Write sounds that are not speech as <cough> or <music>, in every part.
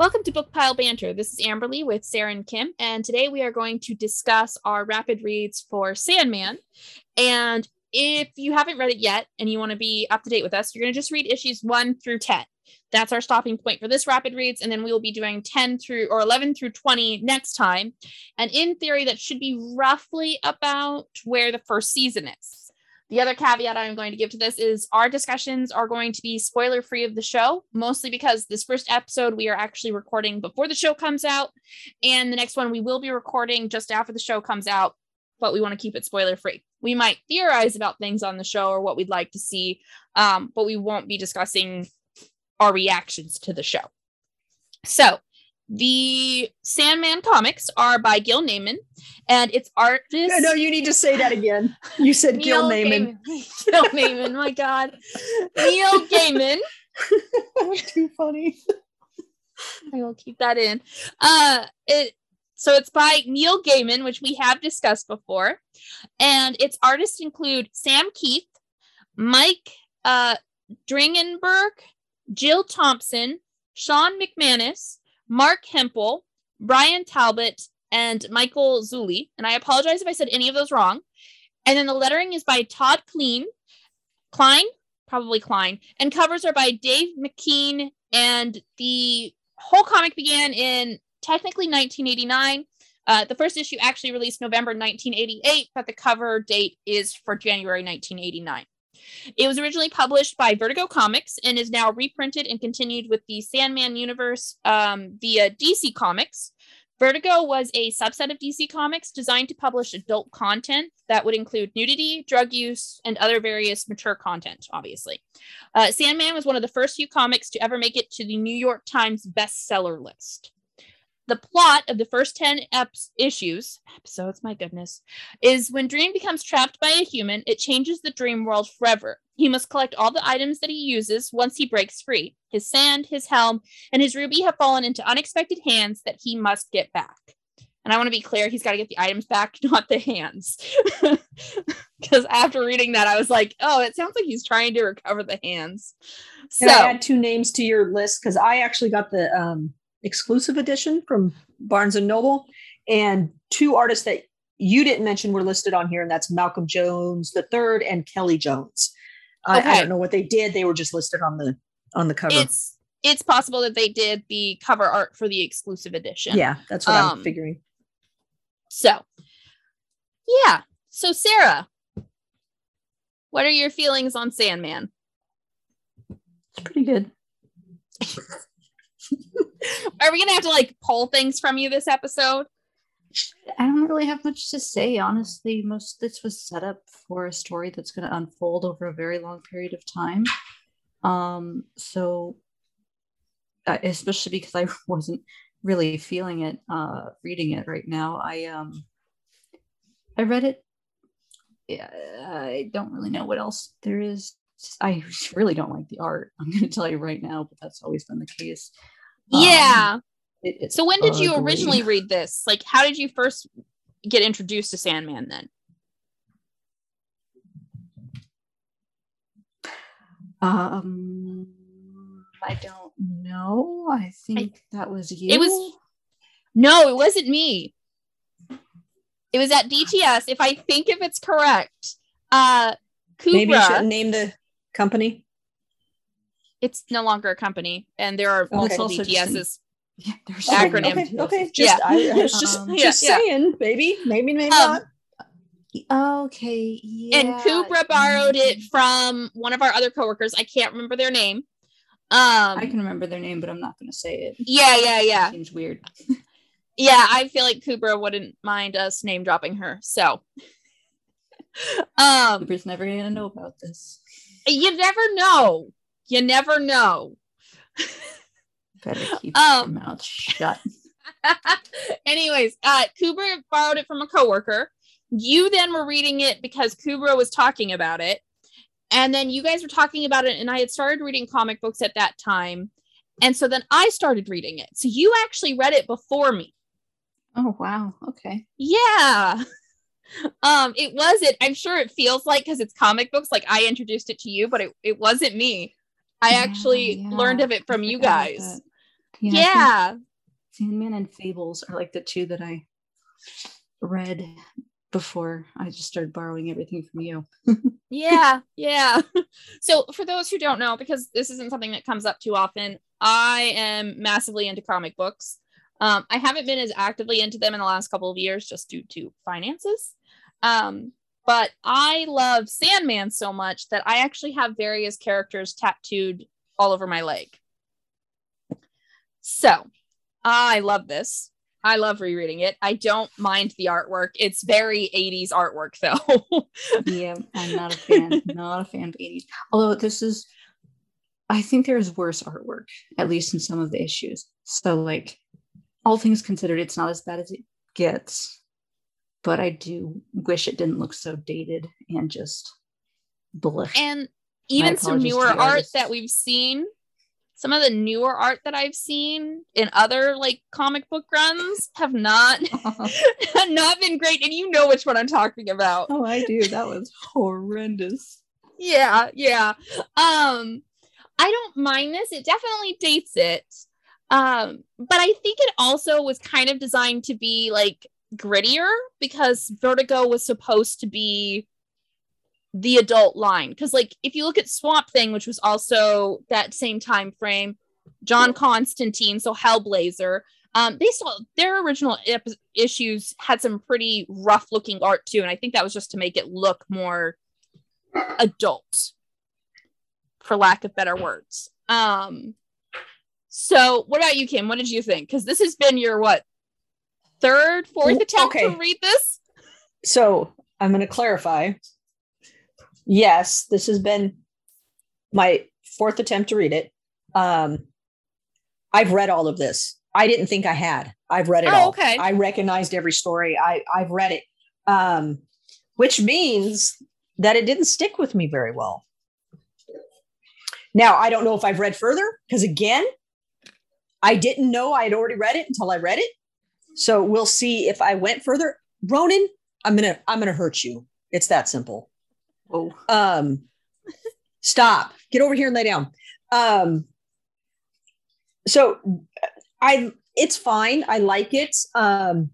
Welcome to Book Pile Banter. This is Amberly with Sarah and Kim, and today we are going to discuss our rapid reads for Sandman. And if you haven't read it yet and you want to be up to date with us, you're going to just read issues 1 through 10. That's our stopping point for this rapid reads, and then we will be doing 10 through or 11 through 20 next time. And in theory, that should be roughly about where the first season is. The other caveat I'm going to give to this is our discussions are going to be spoiler free of the show, mostly because this first episode we are actually recording before the show comes out. And the next one we will be recording just after the show comes out, but we want to keep it spoiler free. We might theorize about things on the show or what we'd like to see, um, but we won't be discussing our reactions to the show. So, the Sandman comics are by Gil Naiman, and it's artist. No, no, you need to say that again. You said <laughs> Gil Naiman. <laughs> Gil Naiman, my God. Neil Gaiman. <laughs> Too funny. I will keep that in. Uh, it so it's by Neil Gaiman, which we have discussed before, and its artists include Sam Kieth, Mike uh, Dringenberg, Jill Thompson, Shawn McManus, Mark Hempel, Bryan Talbot, and Michael Zulli. And I apologize if I said any of those wrong. And then the lettering is by Todd Klein, Klein, probably Klein, and covers are by Dave McKean. And the whole comic began in technically 1989. Uh, the first issue actually released November 1988, but the cover date is for January 1989. It was originally published by Vertigo Comics and is now reprinted and continued with the Sandman universe um, via DC Comics. Vertigo was a subset of DC Comics designed to publish adult content that would include nudity, drug use, and other various mature content, obviously. Uh, Sandman was one of the first few comics to ever make it to the New York Times bestseller list the plot of the first 10 ep- issues, episodes, my goodness, is when Dream becomes trapped by a human, it changes the dream world forever. He must collect all the items that he uses once he breaks free. His sand, his helm, and his ruby have fallen into unexpected hands that he must get back. And I want to be clear, he's got to get the items back, <laughs> not the hands. <laughs> Because after reading that, I was like, oh, it sounds like he's trying to recover the hands. So Can I add two names to your list because I actually got the um exclusive edition from Barnes and Noble, and two artists that you didn't mention were listed on here, and that's Malcolm Jones the third and Kelly Jones. Okay. I, I, don't know what they did; they were just listed on the on the cover. It's it's possible that they did the cover art for the exclusive edition. Yeah, that's what um, I'm figuring. So, yeah. So, Sarah, what are your feelings on Sandman? It's pretty good. <laughs> <laughs> Are we gonna have to like pull things from you this episode? I don't really have much to say, honestly. Most of this was set up for a story that's going to unfold over a very long period of time. Um, so, uh, especially because I <laughs> wasn't really feeling it, uh, reading it right now. I um, I read it. Yeah, I don't really know what else there is. I <laughs> really don't like the art. I'm going to tell you right now, but that's always been the case. Yeah. Um, it, so when did ugly. you originally read this? Like, how did you first get introduced to Sandman then? Um, I don't know. I think I, that was you. It was no, it wasn't me. It was at DTS. If I think if it's correct, uh, Kubra, maybe you should name the company it's no longer a company, and there are multiple okay. DTSs. Yeah, there's acronym. Okay, okay. Just, yeah. I, I <laughs> just, um, just yeah, saying, maybe, maybe, maybe um, not. Okay. Yeah. And Kubra borrowed it from one of our other coworkers. I can't remember their name. Um, I can remember their name, but I'm not going to say it. Yeah, yeah, yeah. It seems weird. <laughs> yeah, I feel like Kubra wouldn't mind us name dropping her. So, <laughs> um, Kubra's never going to know about this. You never know you never know. Better keep um, your mouth shut. <laughs> anyways, uh, Kubra borrowed it from a coworker. You then were reading it because Kubra was talking about it. And then you guys were talking about it, and I had started reading comic books at that time. And so then I started reading it. So you actually read it before me. Oh wow. Okay. Yeah. <laughs> Um, it was it, I'm sure it feels like because it's comic books, like I introduced it to you, but it, it wasn't me. I actually yeah. learned of it from you guys. Yeah. Yeah. Sandman and Fables are like the two that I read before I just started borrowing everything from you. <laughs> Yeah. Yeah. <laughs> So, for those who don't know, because this isn't something that comes up too often, I am massively into comic books. Um, I haven't been as actively into them in the last couple of years just due to finances. Um, but I love Sandman so much that I actually have various characters tattooed all over my leg. So I love this. I love rereading it. I don't mind the artwork. It's very 80s artwork, though. <laughs> yeah, I'm not a fan. not a fan of 80s. Although this is, I think there's worse artwork, at least in some of the issues. So, like, all things considered, it's not as bad as it gets. But I do wish it didn't look so dated and just blush. and even some newer art artists. that we've seen some of the newer art that i've seen in other like comic book runs have not <laughs> <laughs> not been great and you know which one i'm talking about oh, I do. That was <laughs> horrendous. yeah yeah um i don't mind this it definitely dates it um but i think it also was kind of designed to be like grittier because vertigo was supposed to be the adult line. Because like if you look at swamp thing which was also that same time frame john constantine so hellblazer um they saw their original ep- issues had some pretty rough looking art too and i think that was just to make it look more adult for lack of better words. Um so what about you kim? What did you think? Because this has been your what third fourth attempt okay. to read this So I'm going to clarify. Yes, this has been my fourth attempt to read it. Um, I've read all of this. I didn't think I had. I've read it Oh, all. okay. I recognized every story. I I've read it, um, which means that it didn't stick with me very well. Now I don't know if I've read further because again, I didn't know I had already read it until I read it. So we'll see if I went further. Ronan, I'm gonna I'm gonna hurt you. It's that simple. Oh, Um, stop. Get over here and lay down. Um, so I it's fine. I like it. Um,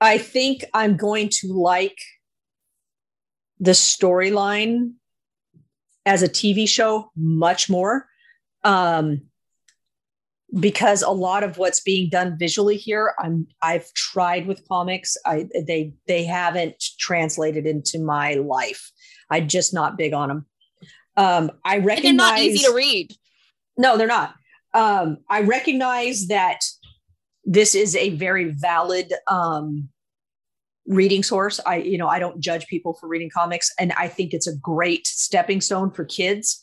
I think I'm going to like the storyline as a TV show much more. Um, because a lot of what's being done visually here, I'm I've tried with comics. I they they haven't translated into my life. I'm just not big on them. Um, I and recognize they're not easy to read no, they're not. Um, I recognize that this is a very valid um, reading source. I, you know, I don't judge people for reading comics, and I think it's a great stepping stone for kids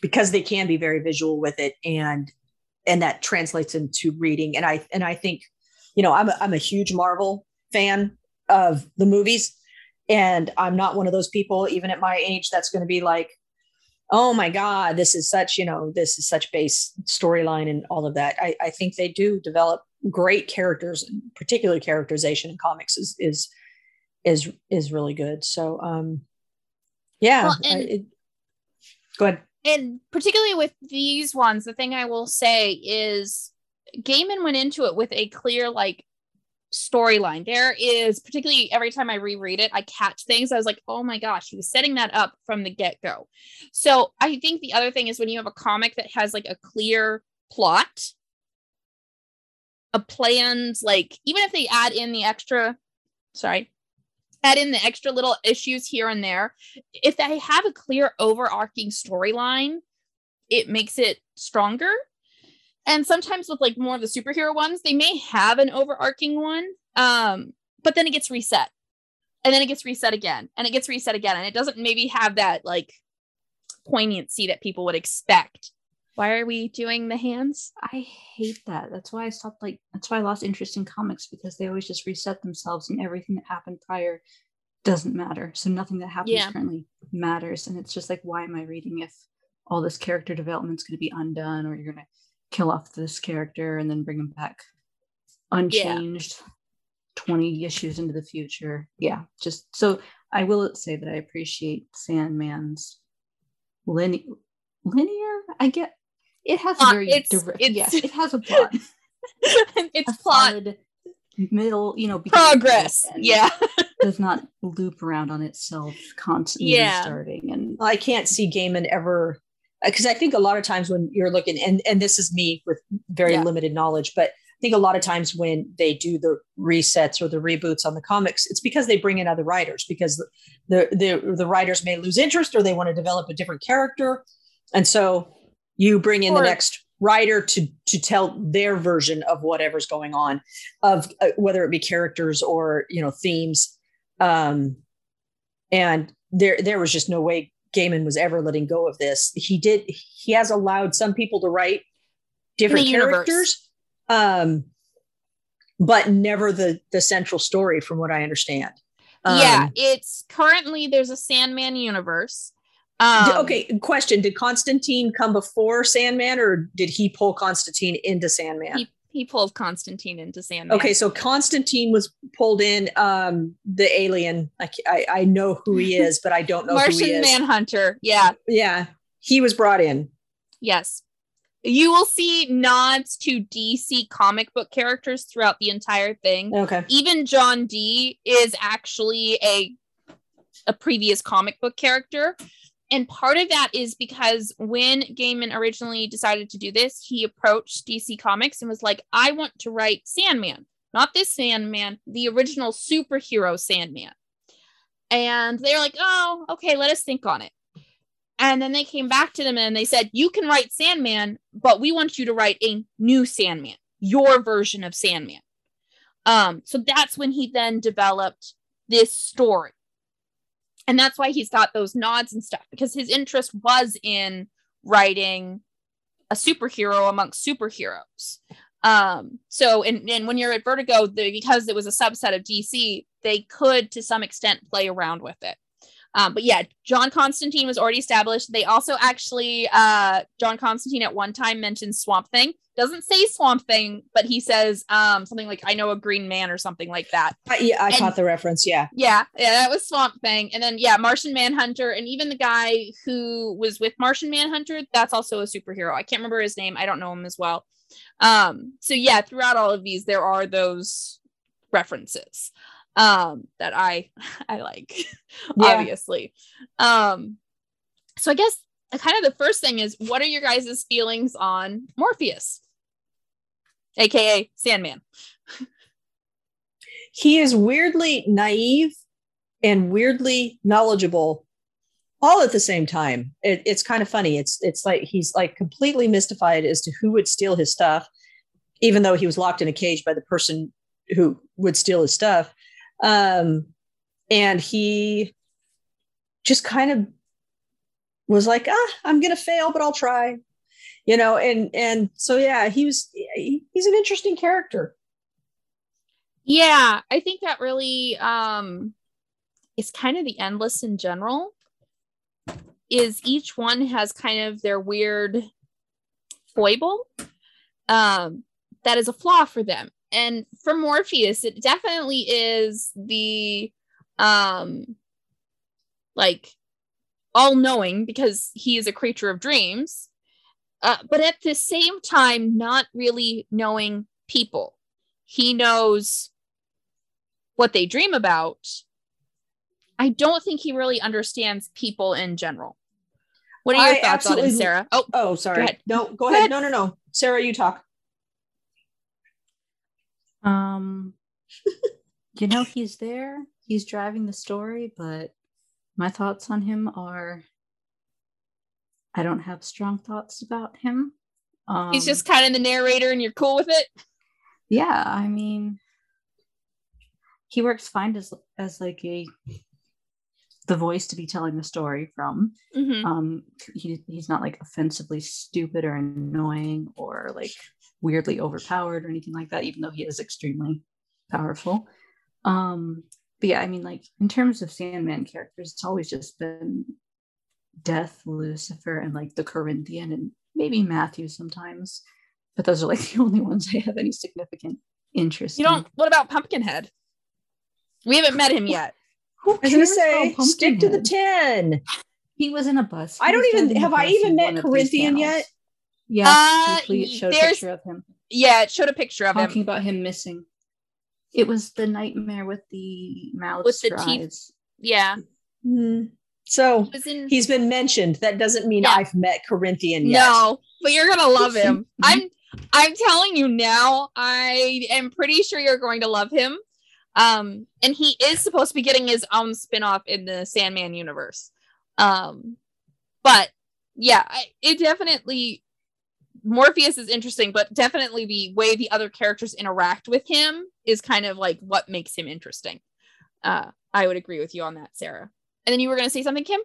because they can be very visual with it, and and that translates into reading. And I and I think, you know, I'm a, I'm a huge Marvel fan of the movies, and I'm not one of those people, even at my age, that's going to be like, oh my god this is such you know this is such base storyline and all of that. I, I think they do develop great characters and particular characterization in comics is is is is really good. So um yeah Well, I- it- go ahead and particularly with these ones, the thing I will say is Gaiman went into it with a clear like storyline. There is particularly every time I reread it, I catch things. I was like, oh my gosh, he was setting that up from the get-go. So I think the other thing is when you have a comic that has like a clear plot, a planned, like even if they add in the extra, sorry, add in the extra little issues here and there, if they have a clear overarching storyline, it makes it stronger. And sometimes with like more of the superhero ones, they may have an overarching one, um, but then it gets reset. And then it gets reset again, and it gets reset again, and it doesn't maybe have that like poignancy that people would expect. Why are we doing the hands? I hate that. That's why I stopped like that's why I lost interest in comics because they always just reset themselves and everything that happened prior doesn't matter. So nothing that happens Yeah. currently matters. And it's just like, why am I reading if all this character development's gonna be undone or you're gonna kill off this character and then bring him back unchanged 20 issues into the future. Yeah, just so I will say that I appreciate Sandman's linear linear, I get It has Plot. a very It's- direct. it's- yes, it has a plot. it's a plot <laughs> middle, you know, progress. Yeah. <laughs> does not loop around on itself constantly Yeah. restarting and I can't see Gaiman ever uh, because I think a lot of times when you're looking and and this is me with very Yeah. limited knowledge, but I think a lot of times when they do the resets or the reboots on the comics, it's because they bring in other writers because the the the writers may lose interest or they want to develop a different character, and so you bring in the next writer to to tell their version of whatever's going on, of uh, whether it be characters or you know themes, um, and there there was just no way Gaiman was ever letting go of this. He did. He has allowed some people to write different characters, um, but never the the central story, from what I understand. yeah. Um, It's currently there's a Sandman universe. Um, okay. Question: Did Constantine come before Sandman, or did he pull Constantine into Sandman? He, he pulled Constantine into Sandman. Okay, so Constantine was pulled in. Um, the alien. I, I I know who he is, but I don't know who he Martian. Manhunter. Yeah. Yeah, he was brought in. Yes. You will see nods to DC comic book characters throughout the entire thing. Okay. Even John Dee is actually a a previous comic book character. And part of that is because when Gaiman originally decided to do this, he approached DC Comics and was like, I want to write Sandman, not this Sandman, the original superhero Sandman. And they're like, oh, okay, let us think on it. And then they came back to them and they said, You can write Sandman, but we want you to write a new Sandman, your version of Sandman. Um, so that's when he then developed this story. And that's why he's got those nods and stuff, because his interest was in writing a superhero amongst superheroes. Um, so and, and when you're at Vertigo, the, because it was a subset of DC, they could to some extent play around with it. Um, but yeah, John Constantine was already established. They also actually, uh, John Constantine at one time mentioned Swamp Thing. Doesn't say Swamp Thing, but he says um, something like "I know a Green Man" or something like that. I, yeah, I And- caught the reference. Yeah. Yeah, yeah, that was Swamp Thing, and then yeah, Martian Manhunter, and even the guy who was with Martian Manhunter, that's also a superhero. I can't remember his name. I don't know him as well. Um, so yeah, throughout all of these, there are those references um that I <laughs> I like, <laughs> Yeah. obviously. Um, so I guess kind of the first thing is, what are your guys' feelings on Morpheus, aka Sandman? he is weirdly naive and weirdly knowledgeable all at the same time it, it's kind of funny it's it's like he's like completely mystified as to who would steal his stuff even though he was locked in a cage by the person who would steal his stuff um and he just kind of was like ah i'm gonna fail but i'll try you know and and so yeah he was he- he's an interesting character Yeah, I think that really um is kind of the endless in general. Is each one has kind of their weird foible um that is a flaw for them. And for Morpheus, it definitely is the um like all knowing because he is a creature of dreams. Uh, but at the same time, not really knowing people. He knows what they dream about. I don't think he really understands people in general. What are your I thoughts on him, Sarah? Oh, Oh, sorry. ahead. No, go, Go ahead. ahead. No, no, no. Sarah, you talk. Um, you know, he's there, he's driving the story, but my thoughts on him are I don't have strong thoughts about him. Um, he's just kind of the narrator and you're cool with it. yeah, I mean, he works fine as as like a the voice to be telling the story from. Mhm. Um, he he's not like offensively stupid or annoying or like weirdly overpowered or anything like that, even though he is extremely powerful. Um, but yeah, I mean, like in terms of Sandman characters, it's always just been Death, Lucifer, and like the Corinthian, and maybe Matthew sometimes. But those are like <laughs> the only ones I have any significant interest. You don't, what about Pumpkinhead? We haven't met him yet. Who I was gonna say, stick to the 10. He was in a bus. I don't even- have I even met one of these Corinthian yet? Panels. Yeah, Uh, briefly it showed a there's- picture of him Yeah, it showed a picture of him. talking him. about him missing. It was the nightmare with the mouth With the teeth. eyes. Yeah, Hmm. So in. he's been mentioned. That doesn't mean Yeah. I've met Corinthian yet. No, but you're gonna love him. <laughs> I'm I'm telling you now, I am pretty sure you're going to love him. Um, and he is supposed to be getting his own spin-off in the Sandman universe. Um, but yeah, I, it definitely Morpheus is interesting, but definitely the way the other characters interact with him is kind of like what makes him interesting. Uh, I would agree with you on that, Sarah. And then you were gonna say something, Kim?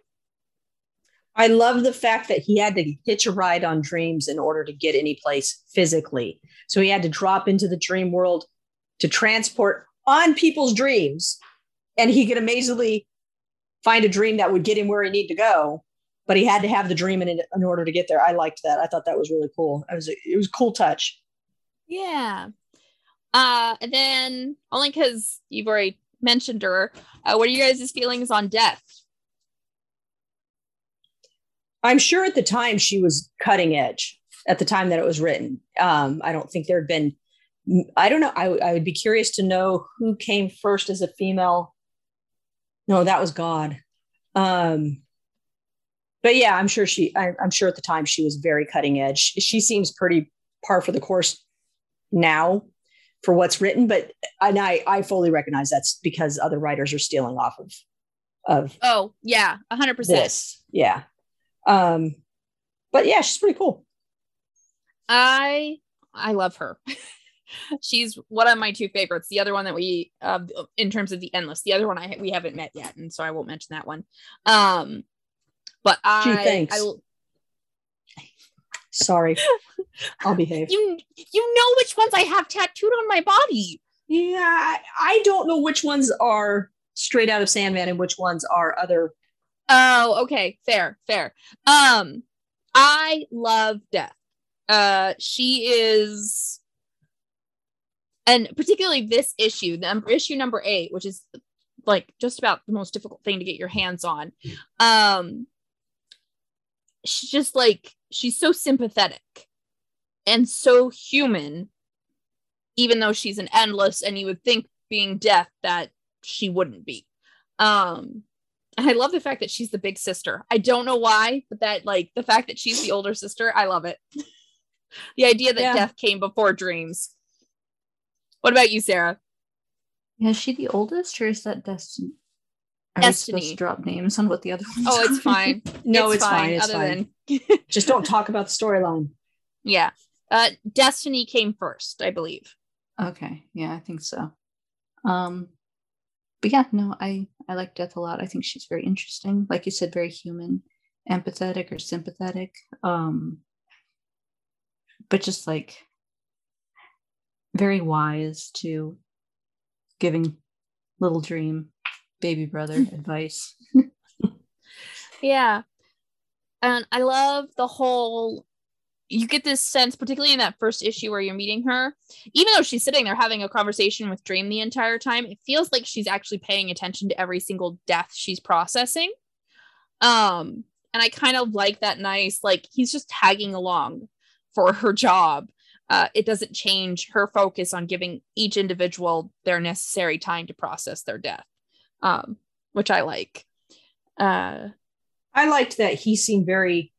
I love the fact that he had to hitch a ride on dreams in order to get any place physically. So he had to drop into the dream world to transport on people's dreams. And he could amazingly find a dream that would get him where he needed to go. But he had to have the dream in, in order to get there. I liked that. I thought that was really cool. It was a, it was a cool touch. Yeah. Uh, and then only because you've already mentioned her, uh, what are you guys' feelings on death? I'm sure at the time she was cutting edge at the time that it was written. Um, I don't think there had been, I don't know. I, I would be curious to know who came first as a female. No, that was God. Um, but yeah, I'm sure she, I, I'm sure at the time she was very cutting edge. She seems pretty par for the course now for what's written, but and I, I fully recognize that's because other writers are stealing off of, of Oh, yeah, a 100%. this. Yeah. Um, but yeah, she's pretty cool. I I love her. <laughs> She's one of my two favorites. The other one that we, uh, in terms of the endless, the other one I we haven't met yet, and so I won't mention that one. Um, but I, thanks. I Sorry. <laughs> I'll behave. you you know which ones I have tattooed on my body. Yeah, I, I don't know which ones are straight out of Sandman and which ones are other. Oh, okay, fair, fair. Um, I love Death. Uh, she is, and particularly this issue, number issue number eight, which is like just about the most difficult thing to get your hands on. Um, she's just like she's so sympathetic and so human, even though she's an endless, and you would think being Death that she wouldn't be. Um, and I love the fact that she's the big sister. I don't know why, but that like the fact that she's the older sister, I love it. <laughs> the idea that Yeah. death came before dreams. What about you, Sarah? Is she the oldest or is that Destiny? Are Destiny. to drop names on what the other ones Oh, it's fine. <laughs> No, it's, fine. It's other fine. than <laughs> Just don't talk about the storyline. yeah. Uh Destiny came first, I believe. Okay, yeah, I think so. Um, but yeah, no, I I like Death a lot. I think she's very interesting. Like you said, very human, empathetic or sympathetic. Um, but just like very wise to giving little dream baby brother <laughs> advice. Yeah. And I love the whole you get this sense, particularly in that first issue where you're meeting her, even though she's sitting there having a conversation with Dream the entire time, it feels like she's actually paying attention to every single death she's processing. Um, and I kind of like that nice, like he's just tagging along for her job. Uh, it doesn't change her focus on giving each individual their necessary time to process their death, um, which I like. Uh, I liked that he seemed very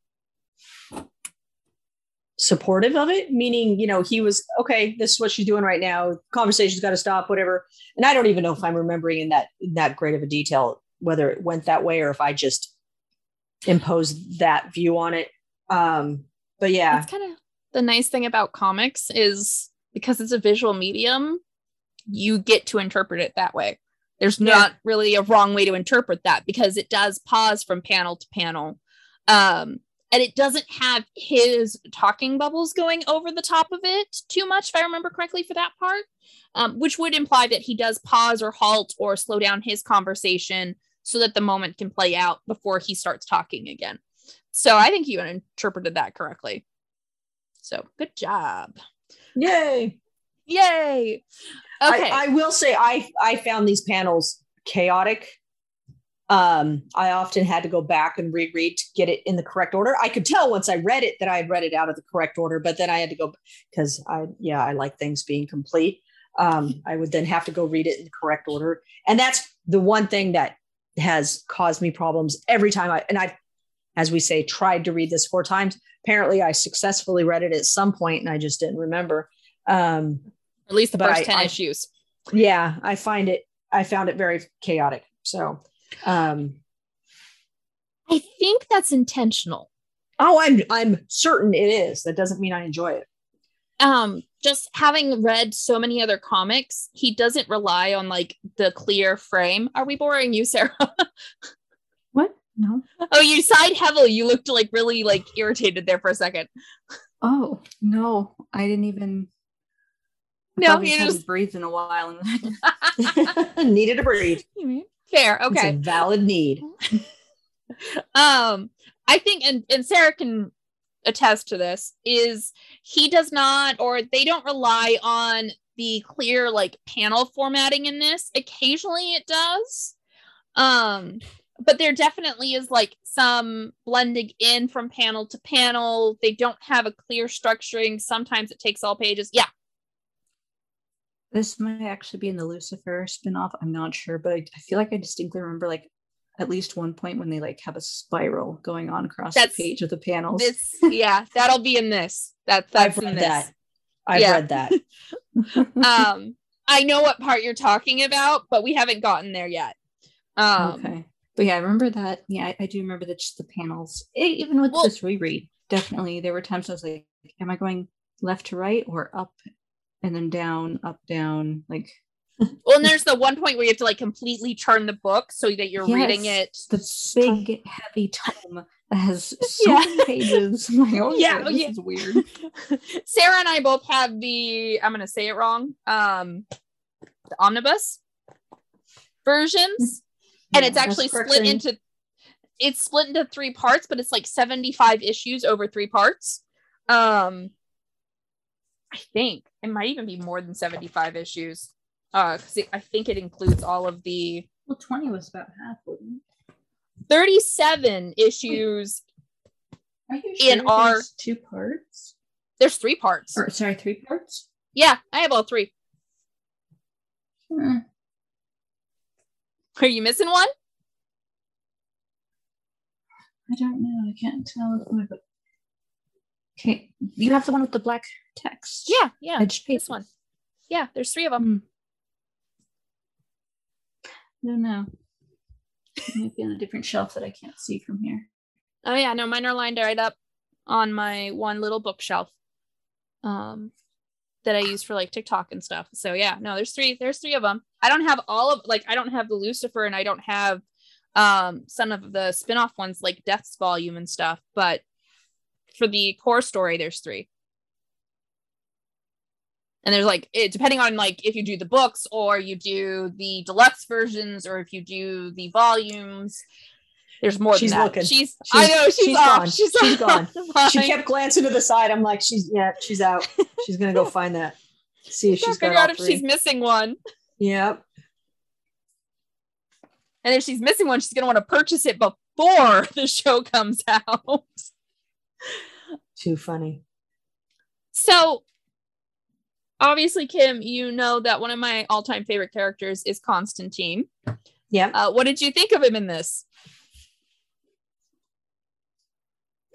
supportive of it, meaning, you know, he was okay, this is what she's doing right now. Conversation's got to stop, whatever. And I don't even know if I'm remembering in that in that great of a detail whether it went that way or if I just imposed that view on it. Um, but yeah, That's kind of the nice thing about comics is because it's a visual medium, you get to interpret it that way. There's Yeah. not really a wrong way to interpret that because it does pause from panel to panel. Um, and it doesn't have his talking bubbles going over the top of it too much, if I remember correctly, for that part, um, which would imply that he does pause or halt or slow down his conversation so that the moment can play out before he starts talking again. So I think you interpreted that correctly. So good job. yay. Yay. Okay. I, I will say I I found these panels chaotic. um, I often had to go back and reread to get it in the correct order. I could tell once I read it that I had read it out of the correct order, but then I had to go because I, yeah, I like things being complete. Um, I would then have to go read it in the correct order. And that's the one thing that has caused me problems every time I, and I, as we say, tried to read this four times. Apparently, I successfully read it at some point and I just didn't remember. Um, At least the but first I- 10 I- issues. yeah, I find it, I found it very chaotic. So, um, I think that's intentional. Oh, I'm I'm certain it is. That doesn't mean I enjoy it. um just having read so many other comics he doesn't rely on like the clear frame are we boring you sarah <laughs> What? No. oh you sighed heavily you looked like really like irritated there for a second Oh no, I didn't even. No, he just- breathed in a while. and <laughs> <laughs> Needed to breathe. <laughs> fair It's a okay valid need. um i think and, and sarah can attest to this is he does not or they don't rely on the clear like panel formatting in this occasionally it does um but there definitely is like some blending in from panel to panel they don't have a clear structuring sometimes it takes all pages yeah This might actually be in the Lucifer spinoff. I'm not sure, but I, I feel like I distinctly remember like at least one point when they like have a spiral going on across That's- the page of the panels. this yeah that'll be in this that that's I've read this that. I've Yeah. read that. <laughs> um i know what part you're talking about but we haven't gotten there yet um okay. But yeah, I remember that. Yeah, I, I do remember that just the panels. E- even with Well- this reread, definitely there were times I was like, am I going left to right or up and then down, up, down? Like <laughs> well and there's the one point where you have to like completely turn the book so that you're reading it the big heavy tome that has <laughs> so Yeah. many pages. I'm <laughs> like, oh Yeah, yeah, this yeah. is weird. sarah and i both have the i'm gonna say it wrong um the omnibus versions and it's actually split into it's split into three parts but it's like 75 issues over three parts um i think it might even be more than 75 issues uh 'cause it- i think it includes all of the Well, 20 was about half, wasn't it? 37 issues Are you In our- two parts? there's three parts Or sorry, three parts? yeah i have all three Hmm. are you missing one I don't know. I can't tell if my book. Okay, you have the one with the black text. yeah yeah paper. this one yeah there's three of them I don't know. It might be on a different shelf that I can't see from here. Oh yeah, no, mine are lined right up on my one little bookshelf. Um that I use for like TikTok and stuff. So yeah, no, there's three, there's three of them. I don't have all of like I don't have the Lucifer and I don't have um some of the spin-off ones like Death's volume and stuff, but for the core story, there's three. And there's like it depending on like if you do the books or you do the deluxe versions or if you do the volumes. There's more She's looking. She's, I know she's, she's off. gone. She's, She's gone. Fine. She kept glancing to the side. I'm like, she's yeah, she's out. She's gonna go find that. See if she's figure out if three. she's missing one. Yep. And if she's missing one, she's gonna want to purchase it before <laughs> the show comes out. Too funny. So obviously, Kim, you know that one of my all-time favorite characters is Constantine. Yeah. Uh, what did you think of him in this?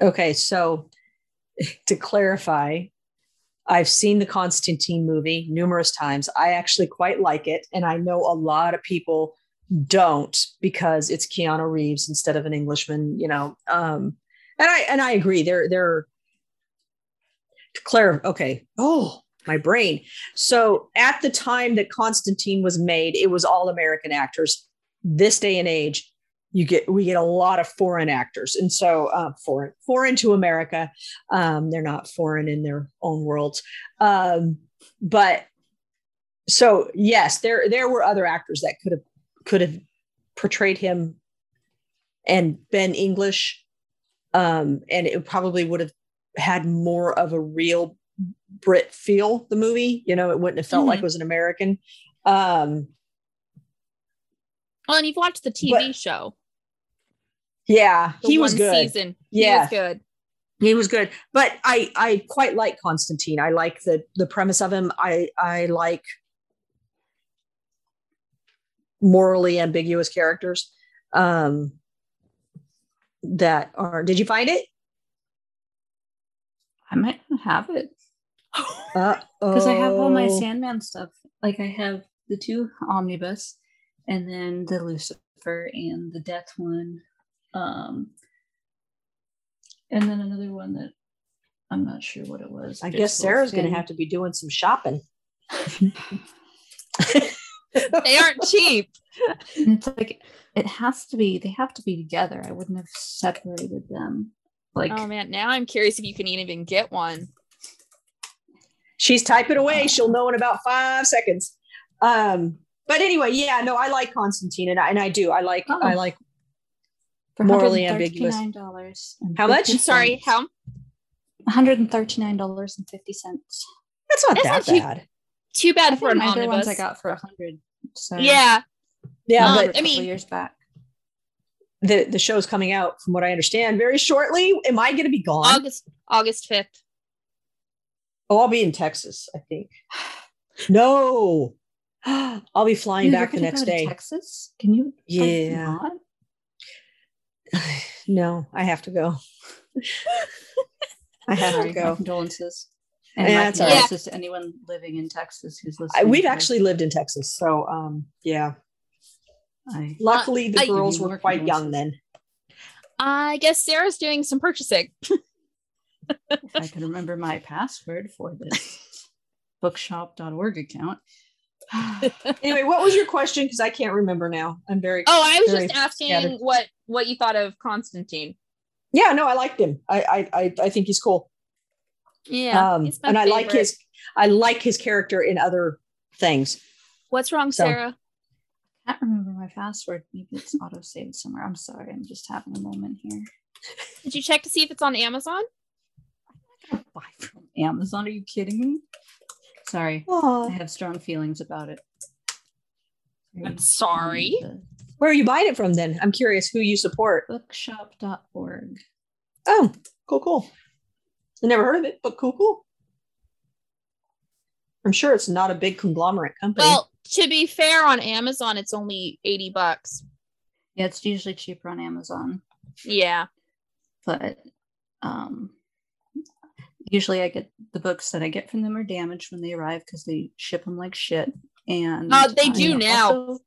Okay, so <laughs> to clarify, I've seen the Constantine movie numerous times. I actually quite like it, and I know a lot of people don't because it's Keanu Reeves instead of an Englishman. You know, um, and I and I agree. They're they're clarify. Okay. Oh, my brain. So at the time that Constantine was made, it was all American actors. This day and age, you get we get a lot of foreign actors and so uh, foreign foreign to america um, they're not foreign in their own worlds um, but so yes there there were other actors that could have could have portrayed him and been english um, and it probably would have had more of a real brit feel the movie you know it wouldn't have felt like it was an american um, Well, and you've watched the TV But- show. Yeah, the he was good. season. He Yeah. was good. He was good, but I I quite like Constantine. I like the the premise of him. I I like morally ambiguous characters um that are did you find it I might not have it uh <laughs> because I have all my. Sandman stuff. Like I have the two omnibus, and then the Lucifer and the Death one, um, and then another one that I'm not sure what it was. i guess sarah's both gonna have to be doing some shopping <laughs> <laughs> They aren't cheap. And it's like it has to be. They have to be together. I wouldn't have separated them. Like oh man, now I'm curious if you can even get one. she's typing away she'll know in about five seconds um but anyway yeah no i like constantine and i, and I do i like Oh. i like for morally ambiguous. $139 How much? 50 I'm sorry, how? $139 and 50 cents. that's not That's that not too- bad Too bad I for think an my other omnibus. ones I got for a hundred. So yeah, yeah Um, but a mean- years back. the the show's coming out from what i understand very shortly am i going to be gone August August fifth. oh i'll be in texas i think <sighs> no <gasps> i'll be flying You're back the next day Texas? Can you? Yeah. <sighs> no i have to go <laughs> i have to go condolences. And Yeah, my it's all right. to anyone living in Texas who's listening. I, we've actually lived in texas so um yeah. I, luckily the I- girls were quite young then I guess Sarah's doing some purchasing. I can remember my password for this <laughs> bookshop.org account. <sighs> anyway what was your question because i can't remember now i'm very Oh, I was Very just asking scattered. what what you thought of Constantine. yeah no i liked him i i i, I think he's cool Yeah, um he's my and i like his i like his character in other things What's wrong, so- Sarah? I can't remember my password. Maybe it's auto saved somewhere. I'm sorry. I'm just having a moment here. Did you check to see if it's on Amazon? Buy from Amazon? Are you kidding me? Sorry. I have strong feelings about it. I'm sorry. Um, where are you buying it from then i'm curious who you support bookshop.org. oh cool cool i never heard of it but cool cool i'm sure it's not a big conglomerate company Well, to be fair, on Amazon it's only 80 bucks. Yeah, it's usually cheaper on Amazon, Yeah. but um, usually I get the books that I get from them are damaged when they arrive because they ship them like shit. And Uh, they I do now. also-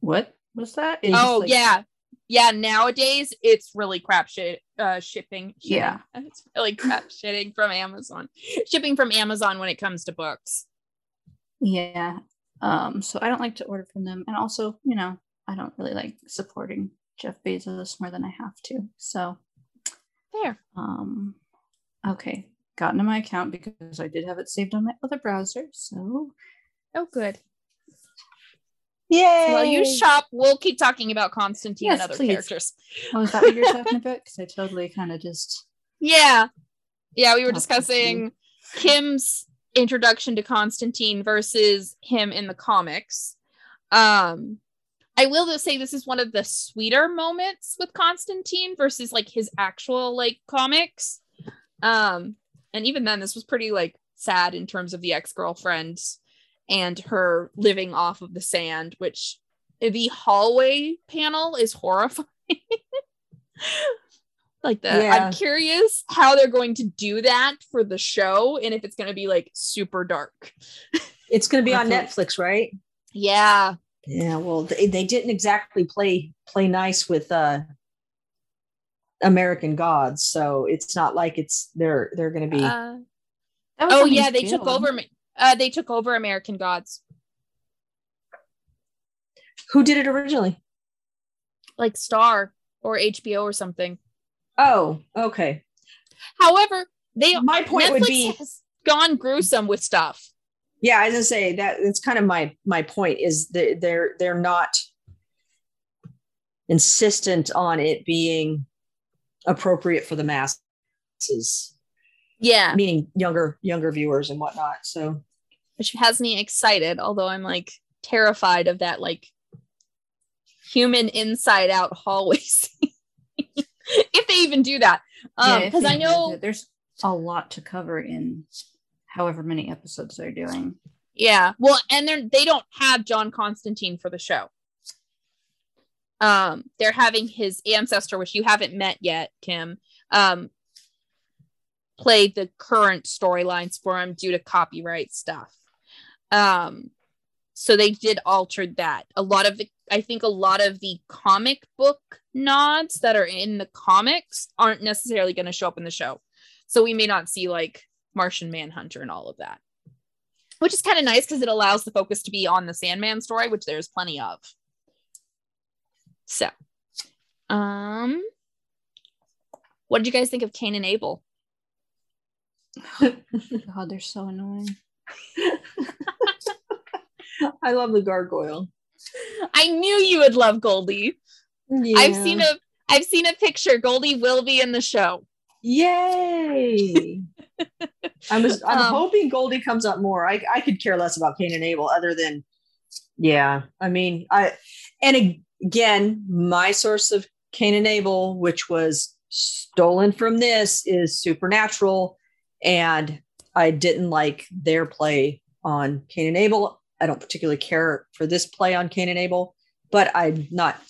what was that? It's oh, like- yeah. Yeah, nowadays it's really crap shit uh shipping. shipping. Yeah. <laughs> It's really crap shitting from Amazon. Shipping from Amazon when it comes to books. Yeah. Um, so I don't like to order from them. And also, you know, I don't really like supporting Jeff Bezos more than I have to. So Fair. um okay. Got into my account because I did have it saved on my other browser. So Oh, good. Yay! While you shop, we'll keep talking about Constantine Yes, and other please. characters. oh, is that what you're talking <laughs> about? Because I totally kind of just Yeah. Yeah, we were discussing Kim's introduction to Constantine versus him in the comics. Um I will just say this is one of the sweeter moments with Constantine versus like his actual like comics. Um and even then this was pretty like sad in terms of the ex-girlfriend and her living off of the sand, which the hallway panel is horrifying. <laughs> like the Yeah. I'm curious how they're going to do that for the show and if it's going to be like super dark. <laughs> it's going to be on Netflix, right? Yeah. Yeah. Well, they, they didn't exactly play play nice with uh American Gods, so it's not like it's they're they're going to be. Uh, oh yeah, they HBO, took over it? Uh they took over American Gods. who did it originally? Like Star or HBO or something. Oh, okay. However, they My point would be- has gone gruesome with stuff. Yeah, I was gonna say that it's kind of my my point is that they're they're not insistent on it being appropriate for the masses, Yeah. meaning younger younger viewers and whatnot. So Which has me excited, although I'm like terrified of that like human inside out hallway <laughs> scene. if they even do that. Um, because they I know there's a lot to cover in however many episodes they're doing. Yeah. Well, and they're they don't have John Constantine for the show. Um, they're having his ancestor, which you haven't met yet, Kim, um, play the current storylines for him due to copyright stuff. Um, so they did alter that. A lot of the I think a lot of the comic book nods that are in the comics aren't necessarily going to show up in the show. So we may not see like Martian Manhunter and all of that which is kind of nice because it allows the focus to be on the Sandman story, which there's plenty of. So, um, what did you guys think of Cain and Abel? God, they're so annoying. <laughs> I love the gargoyle. I knew you would love Goldie. Yeah. I've seen a I've seen a picture. Goldie will be in the show. Yay! <laughs> I was I'm Um, hoping Goldie comes up more. I I could care less about Cain and Abel other than yeah. I mean, I and again, my source of Cain and Abel, which was stolen from this, is supernatural. And I didn't like their play on Cain and Abel. I don't particularly care for this play on Cain and Abel, but I'm not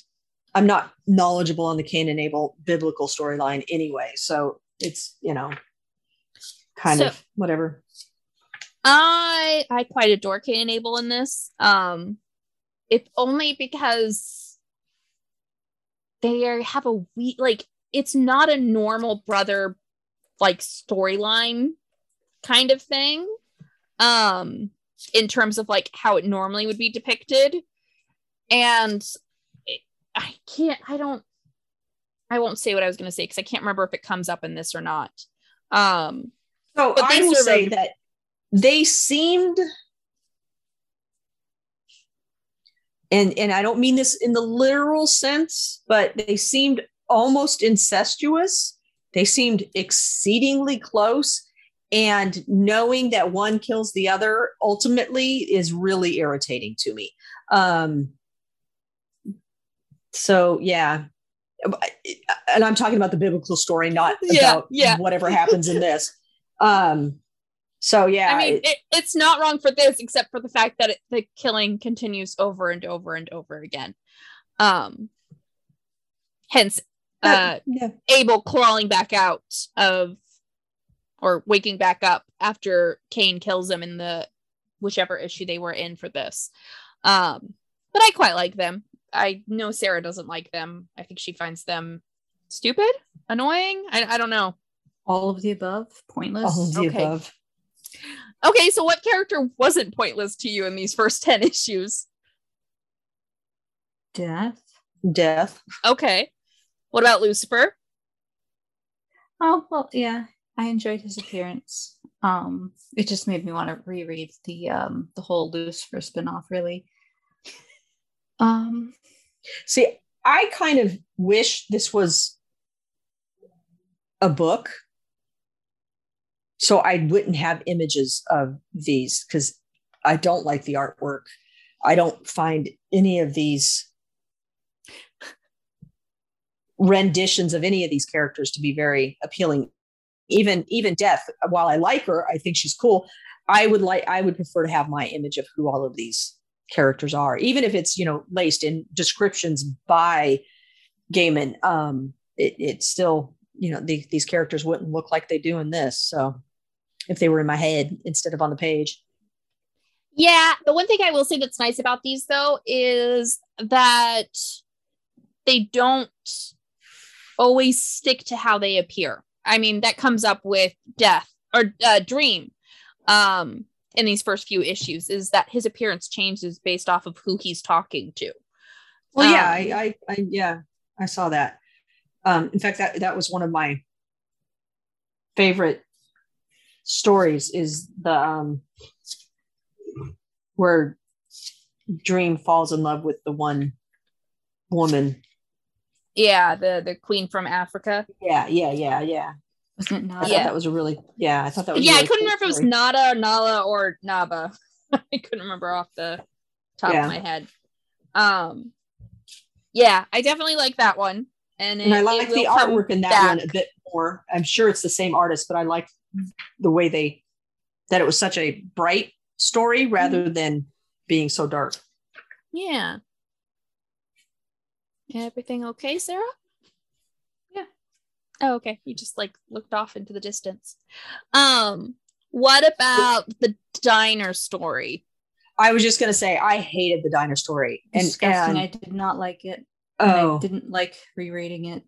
I'm not knowledgeable on the Cain and Abel biblical storyline anyway. So it's, you know, kind So- of whatever. I I quite adore Cain and Abel in this. Um, if only because they are, have a we like it's not a normal brother like storyline kind of thing. Um, in terms of like how it normally would be depicted, and it, I can't. I don't. I won't say what I was going to say because I can't remember if it comes up in this or not. Um, So But I will say that they seemed and and I don't mean this in the literal sense, but they seemed almost incestuous. They seemed exceedingly close. And knowing that one kills the other ultimately is really irritating to me. Um, so yeah. And I'm talking about the biblical story, not Yeah, about yeah. whatever happens in this. Um, so yeah, I mean, it- it, it's not wrong for this, except for the fact that it, the killing continues over and over and over again. Um, hence, uh, yeah. Abel crawling back out of or waking back up after Cain kills him in the whichever issue they were in for this. Um, but I quite like them. I know Sarah doesn't like them. I think she finds them stupid, annoying. I, I don't know. All of the above, pointless. all of the okay. above. Okay, so what character wasn't pointless to you in these first <laughs> 10 issues? Death. Death. Okay. What about Lucifer? Oh well, yeah. I enjoyed his appearance. Um, it just made me want to reread the um the whole Lucifer spinoff. Really. Um, See, I kind of wish this was a book. So I wouldn't have images of these because I don't like the artwork. I don't find any of these renditions of any of these characters to be very appealing. Even even Death, while I like her, I think she's cool. I would like I would prefer to have my image of who all of these characters are, even if it's you know laced in descriptions by Gaiman. Um, it, it's still you know the, these characters wouldn't look like they do in this. So if they were in my head instead of on the page, Yeah, the one thing I will say that's nice about these though is that they don't always stick to how they appear. I mean, that comes up with Death or uh, Dream um in these first few issues is that his appearance changes based off of who he's talking to. well, yeah, Um, I, I, I yeah, I saw that. Um, in fact, that that was one of my favorite stories. Is the um where Dream falls in love with the one woman. Yeah, the the queen from Africa. Yeah, yeah, yeah, yeah. wasn't it I not? thought that was a really yeah. I thought that was a yeah, I couldn't cool remember if it was story. Nada, Nala, or Naba. <laughs> I couldn't remember off the top Yeah. of my head. Um, Yeah, I definitely like that one. And, and it- I it like the artwork in that back. one a bit more. I'm sure it's the same artist, but I like the way they that it was such a bright story rather Mm-hmm. than being so dark. Yeah. Everything okay, Sarah? Yeah. Oh, okay. You just like looked off into the distance. Um, what about the diner story? I was just gonna say I hated the diner story, and, Disgusting. I did not like it. and oh I didn't like rereading it.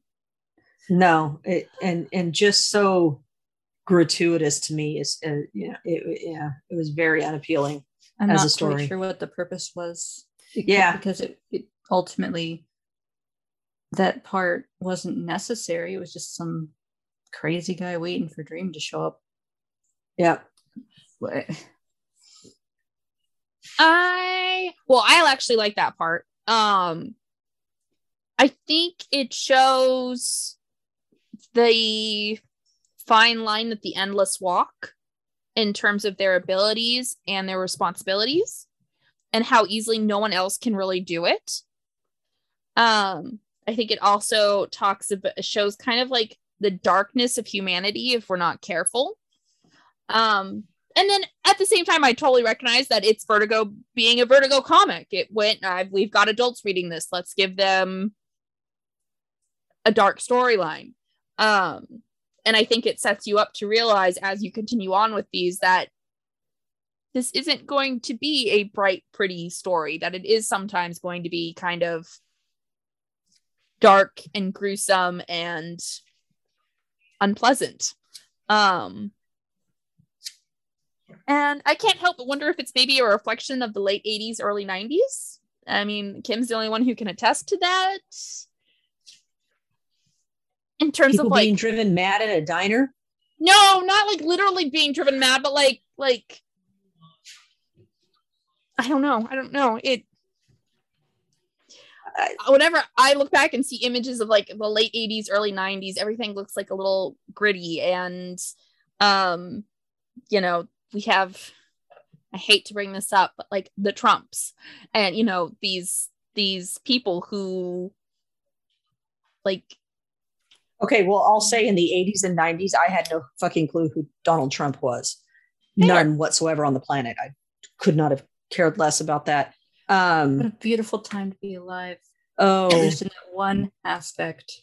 no, it, and and just so gratuitous to me is uh, yeah it, yeah it was very unappealing. I'm As a not story. sure what the purpose was. Yeah. because it, it ultimately that part wasn't necessary. It was just some crazy guy waiting for Dream to show up. Yeah, What- I well, I actually like that part. Um I think it shows the fine line that the endless walk in terms of their abilities and their responsibilities and how easily no one else can really do it. Um I think it also talks about shows kind of like the darkness of humanity if we're not careful. Um and then at the same time, I totally recognize that it's Vertigo being a Vertigo comic. It went, I've, we've got adults reading this. Let's give them a dark storyline. Um, and I think it sets you up to realize as you continue on with these that this isn't going to be a bright, pretty story, that it is sometimes going to be kind of dark and gruesome and unpleasant. Um, and I can't help but wonder if it's maybe a reflection of the late 80s, early 90s. I mean, Kim's the only one who can attest to that. In terms people of like being driven mad at a diner. no, not like literally being driven mad, but like like I don't know. I don't know. It whenever I look back and see images of like the late 80s, early 90s, everything looks like a little gritty and um you know, we have I hate to bring this up, but like the Trumps and you know, these these people who like Okay, well, I'll say in the 80s and 90s, I had no fucking clue who Donald Trump was. None whatsoever on the planet. I could not have cared less about that. What Um, a beautiful time to be alive. oh, At least in that one aspect.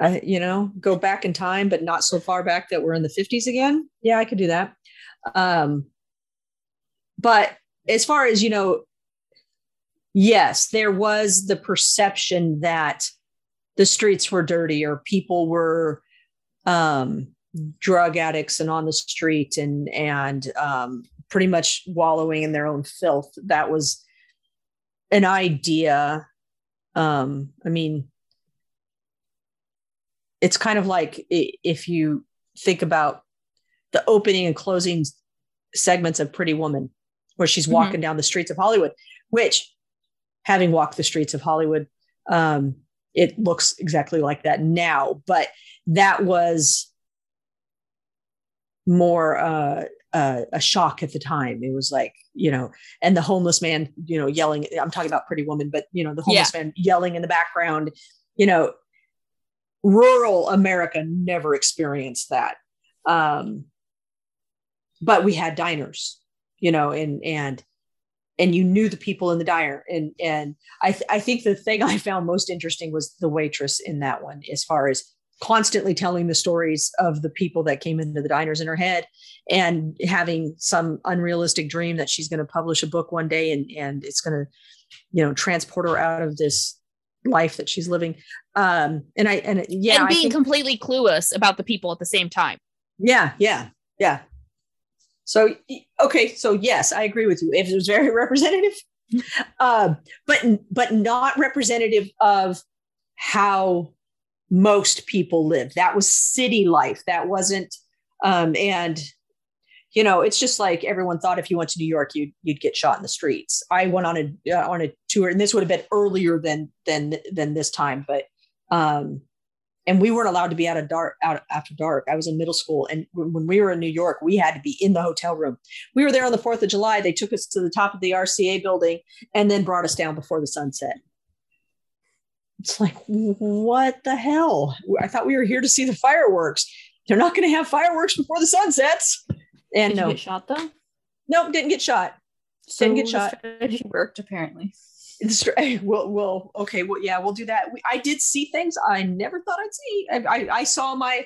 I, you know, go back in time, but not so far back that we're in the 50s again. Yeah, I could do that. Um, but as far as, you know, yes, there was the perception that the streets were dirty or people were um, drug addicts and on the street and, and um, pretty much wallowing in their own filth. That was an idea. Um, I mean, it's kind of like if you think about the opening and closing segments of Pretty Woman, where she's Mhm. walking down the streets of Hollywood, which, having walked the streets of Hollywood, um, it looks exactly like that now. But that was more uh, uh, a shock at the time. It was like, you know, and the homeless man, you know, yelling. I'm talking about Pretty Woman, but, you know, the homeless man yelling in the background, you know, rural America never experienced that. Um, but we had diners, you know, and and and you knew the people in the diner, and and I th- I think the thing <laughs> I found most interesting was the waitress in that one, as far as constantly telling the stories of the people that came into the diners in her head and having some unrealistic dream that she's going to publish a book one day and and it's going to you know transport her out of this life that she's living. Um and i and yeah and being think- completely clueless about the people at the same time. yeah yeah yeah. So okay so yes i agree with you. If it was very <laughs> representative uh, but but not representative of how most people live. That was city life. That wasn't um and you know it's just like everyone thought if you went to new york you'd you'd get shot in the streets. I went on a uh, on a tour and this would have been earlier than than than this time but um and we weren't allowed to be out of dark out after dark. I was in middle school and when we were in new york we had to be in the hotel room. We were there on the 4th of july. They took us to the top of the rca building and then brought us down before the sunset It's like, what the hell? I thought we were here to see the fireworks. They're not going to have fireworks before the sun sets. And Did no, you get shot though? no, didn't get shot. So Didn't get shot. strategy worked apparently. <laughs> We'll, we'll, okay, well, yeah, we'll do that. We, I did see things I never thought I'd see. I, I, I saw my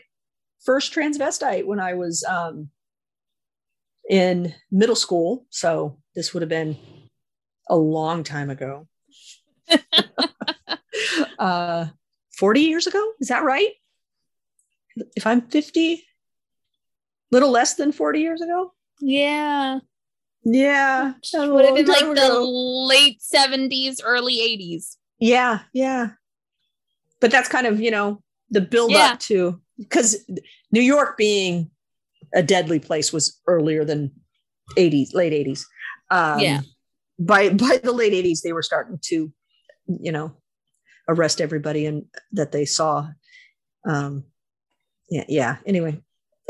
first transvestite when I was um, in middle school. So this would have been a long time ago. <laughs> uh, 40 years ago? Is that right? If I'm 50, little less than 40 years ago? Yeah. Yeah. a Would have been like time the late 70s, early 80s. Yeah, yeah. But that's kind of, you know, the build Yeah. up to because New York being a deadly place was earlier than 80s, late 80s. Um, Yeah. By by the late 80s, they were starting to, you know, arrest everybody and that they saw. Um, yeah, yeah. Anyway.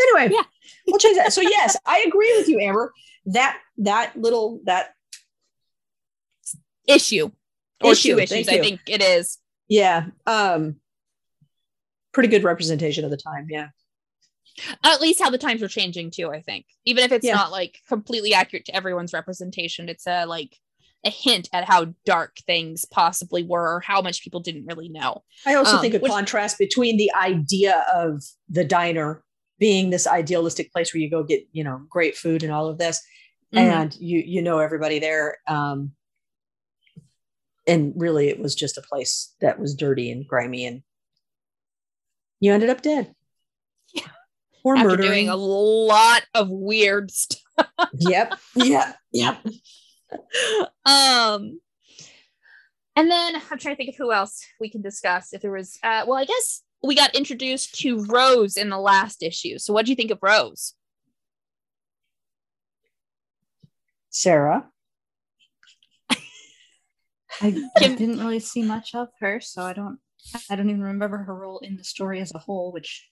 Anyway, Yeah. we'll change that. So yes, I agree with you, Amber. That that little that Issue. Or Issue, two issues, I think it is. yeah. Um pretty good representation of the time. Yeah. At least how the times are changing too, I think. Even if it's Yeah. not like completely accurate to everyone's representation, it's a like a hint at how dark things possibly were or how much people didn't really know. I also Um, think a which- contrast between the idea of the diner being this idealistic place where you go get, you know, great food and all of this, Mhm. and you you know everybody there. Um, and really, it was just a place that was dirty and grimy, and you ended up dead. Yeah. Or After murdering. doing a lot of weird stuff. yep. <laughs> Yep. Yep. <laughs> um and then i'm trying to think of who else we can discuss if there was uh well i guess we got introduced to rose in the last issue so what do you think of rose Sarah. <laughs> I, I didn't really see much of her, so I don't I don't even remember her role in the story as a whole, which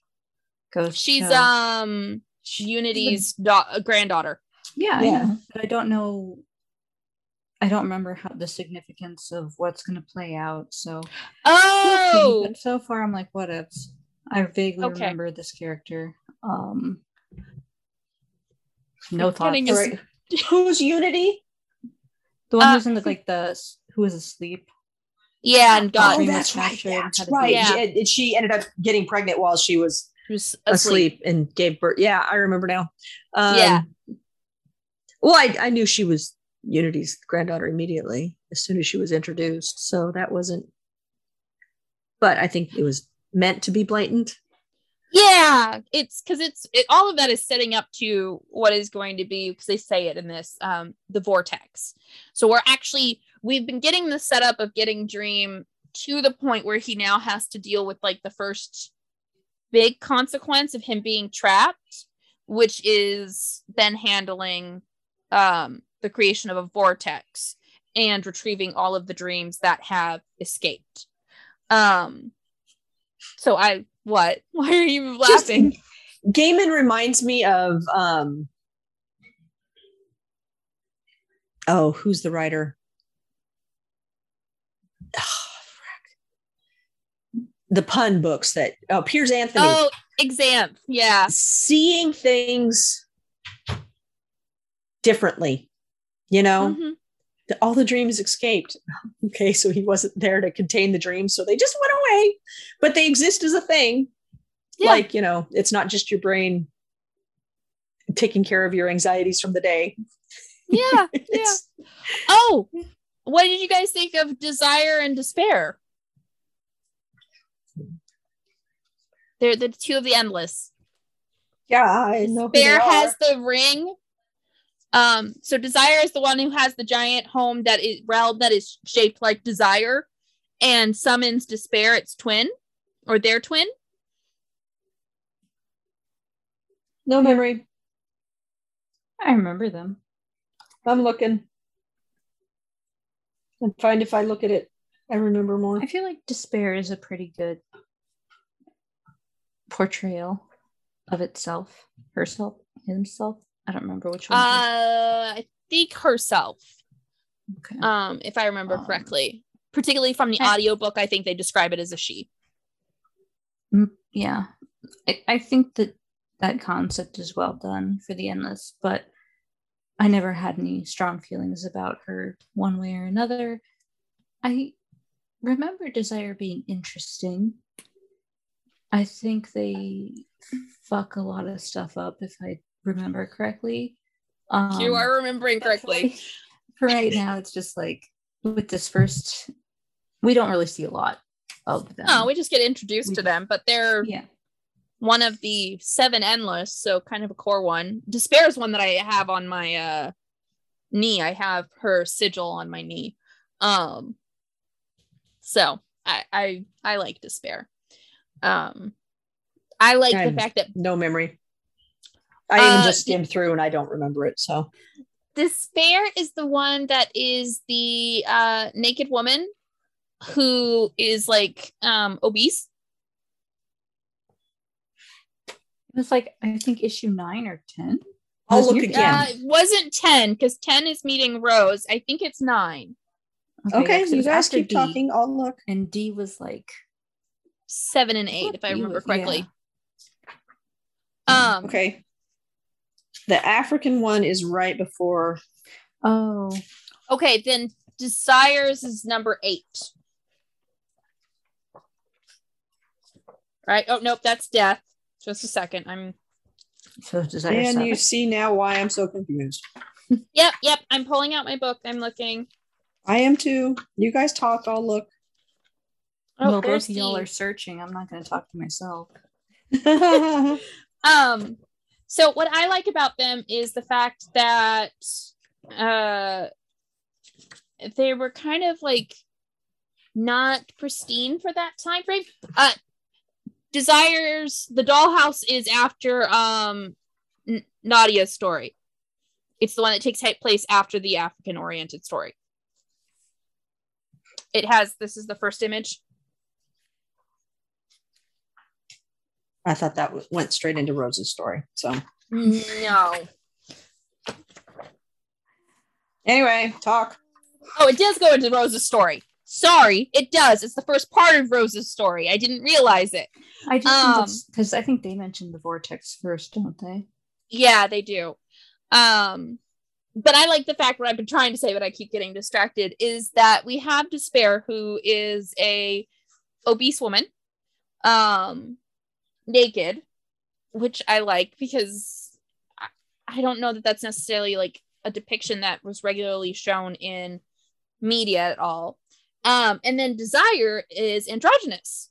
goes she's to- um unity's da- granddaughter yeah, Yeah. yeah. But I don't know I don't remember how the significance of what's gonna play out. So oh but so far I'm like, what if? I vaguely Okay. remember this character. Um no thoughts. Is- right. <laughs> Who's Unity? The one Uh, who's in the like the s- who was asleep. yeah and got Oh, that's right. captured and That's right. baby. She, and she ended up getting pregnant while she was was asleep, asleep, and gave birth. Yeah, I remember now. Um, Yeah. Well, I, I knew she was Unity's granddaughter immediately as soon as she was introduced. So that wasn't, but I think it was meant to be blatant. yeah it's because it's it, all of that is setting up to what is going to be because they say it in this um the vortex so we're actually we've been getting the setup of getting dream to the point where he now has to deal with like the first big consequence of him being trapped which is then handling um the creation of a vortex and retrieving all of the dreams that have escaped. Um so i what? <laughs> Why are you Just- laughing? Gaiman reminds me of, um, oh, who's the writer? Ah, the pun books that, oh, Piers Anthony. oh exam yeah. Seeing things differently you know Mhm. The- all the dreams escaped <laughs> okay so he wasn't there to contain the dreams so they just went away but they exist as a thing Yeah. like you know it's not just your brain taking care of your anxieties from the day yeah <laughs> yeah oh what did you guys think of desire and despair they're the two of the endless yeah i know who they Bear are. has the ring. Um, so Desire is the one who has the giant home that is realm that is shaped like Desire, and summons Despair, its twin, or their twin. no memory I remember them. i'm looking and find if i look at it i remember more I feel like despair is a pretty good portrayal of itself, herself, himself. I don't remember which one. Uh, I think herself, okay. um, if I remember Um, correctly. particularly from the I- audiobook. I think they describe it as a she. Yeah. I, I think that that concept is well done for the endless, but I never had any strong feelings about her one way or another. I remember Desire being interesting. I think they fuck a lot of stuff up if I remember correctly. Um, you are remembering correctly. <laughs> For right now, it's just like with this first, we don't really see a lot of them. No, we just get introduced We to them, but they're yeah. one of the seven endless, so kind of a core one. Despair is one that I have on my uh knee. I have her sigil on my knee. Um so I I I like despair. Um I like the I'm- fact that No memory. I even Uh, just skimmed through and I don't remember it. So despair is the one that is the uh naked woman who is like um obese. It was like I think issue nine or ten. I'll Was look again. Uh, it wasn't 10 because 10 is meeting Rose. I think it's nine. okay, yeah, 'cause it you guys keep D, talking. I'll look. And D was like seven and eight, if I remember was- correctly. yeah. Um, Okay. The African one is right before. Oh, okay, then Desires is number eight. Right? Oh nope, that's Death. Just a second. I'm so Desire And seven. you see now why I'm so confused. <laughs> yep, yep. I'm pulling out my book. I'm looking. I am too. You guys talk. I'll look. Oh, well, both of y'all are searching. I'm not going to talk to myself. <laughs> Um, so what I like about them is the fact that uh they were kind of like not pristine for that time frame. Uh Desires the dollhouse is after um N- Nadia's story. It's the one that takes place after the African oriented story. It has this is the first image. I thought that w- went straight into Rose's story. So No. anyway, talk. Oh, it does go into Rose's story. Sorry, it does. It's the first part of Rose's story. I didn't realize it. I just Um, because I think they mentioned the vortex first, don't they? Yeah, they do. Um, but I like the fact what I've been trying to say, but I keep getting distracted, is that we have Despair, who is a obese woman, um, naked, which I like because I, don't know that that's necessarily like a depiction that was regularly shown in media at all. Um, and then Desire is androgynous.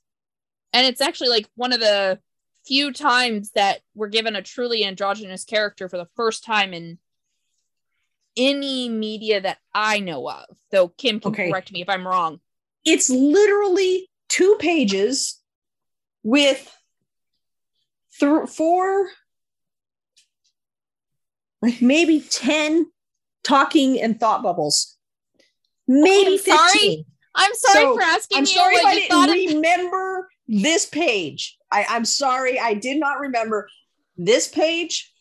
And it's actually like one of the few times that we're given a truly androgynous character for the first time in any media that I know of. Though Kim can Okay. correct me if I'm wrong. It's literally two pages with th- four, like maybe 10 talking and thought bubbles. Maybe I'm sorry. 15. I'm sorry So, for asking I'm you sorry if what I you thought didn't of remember this page. I, I'm sorry, I did not remember this page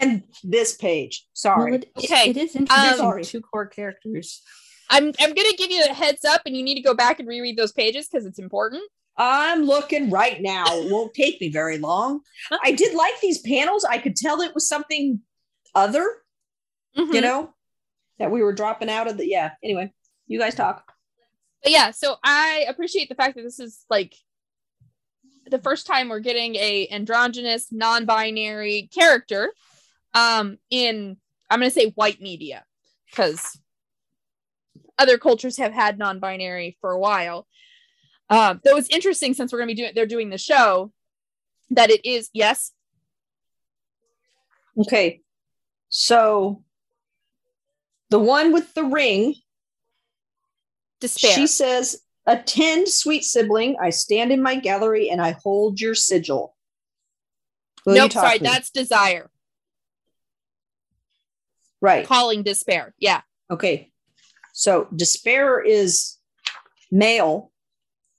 and this page. Sorry. Well, it, it- Okay, it is introducing sorry. Um, two core characters. I'm I'm gonna give you a heads up and you need to go back and reread those pages because it's important. I'm looking right now. It won't take me very long. I did like these panels. I could tell it was something other, you Mhm. know, that we were dropping out of the. Yeah. Anyway, you guys talk. But yeah, so I appreciate the fact that this is like the first time we're getting a androgynous, non-binary character um in I'm gonna say white media because other cultures have had non-binary for a while. Um, though it's interesting since we're gonna be doing they're doing the show that it is yes Okay. So the one with the ring, despair. she says, Attend, sweet sibling. I stand in my gallery and I hold your sigil. You nope, sorry, that's desire right. calling despair. Yeah. Okay. So despair is male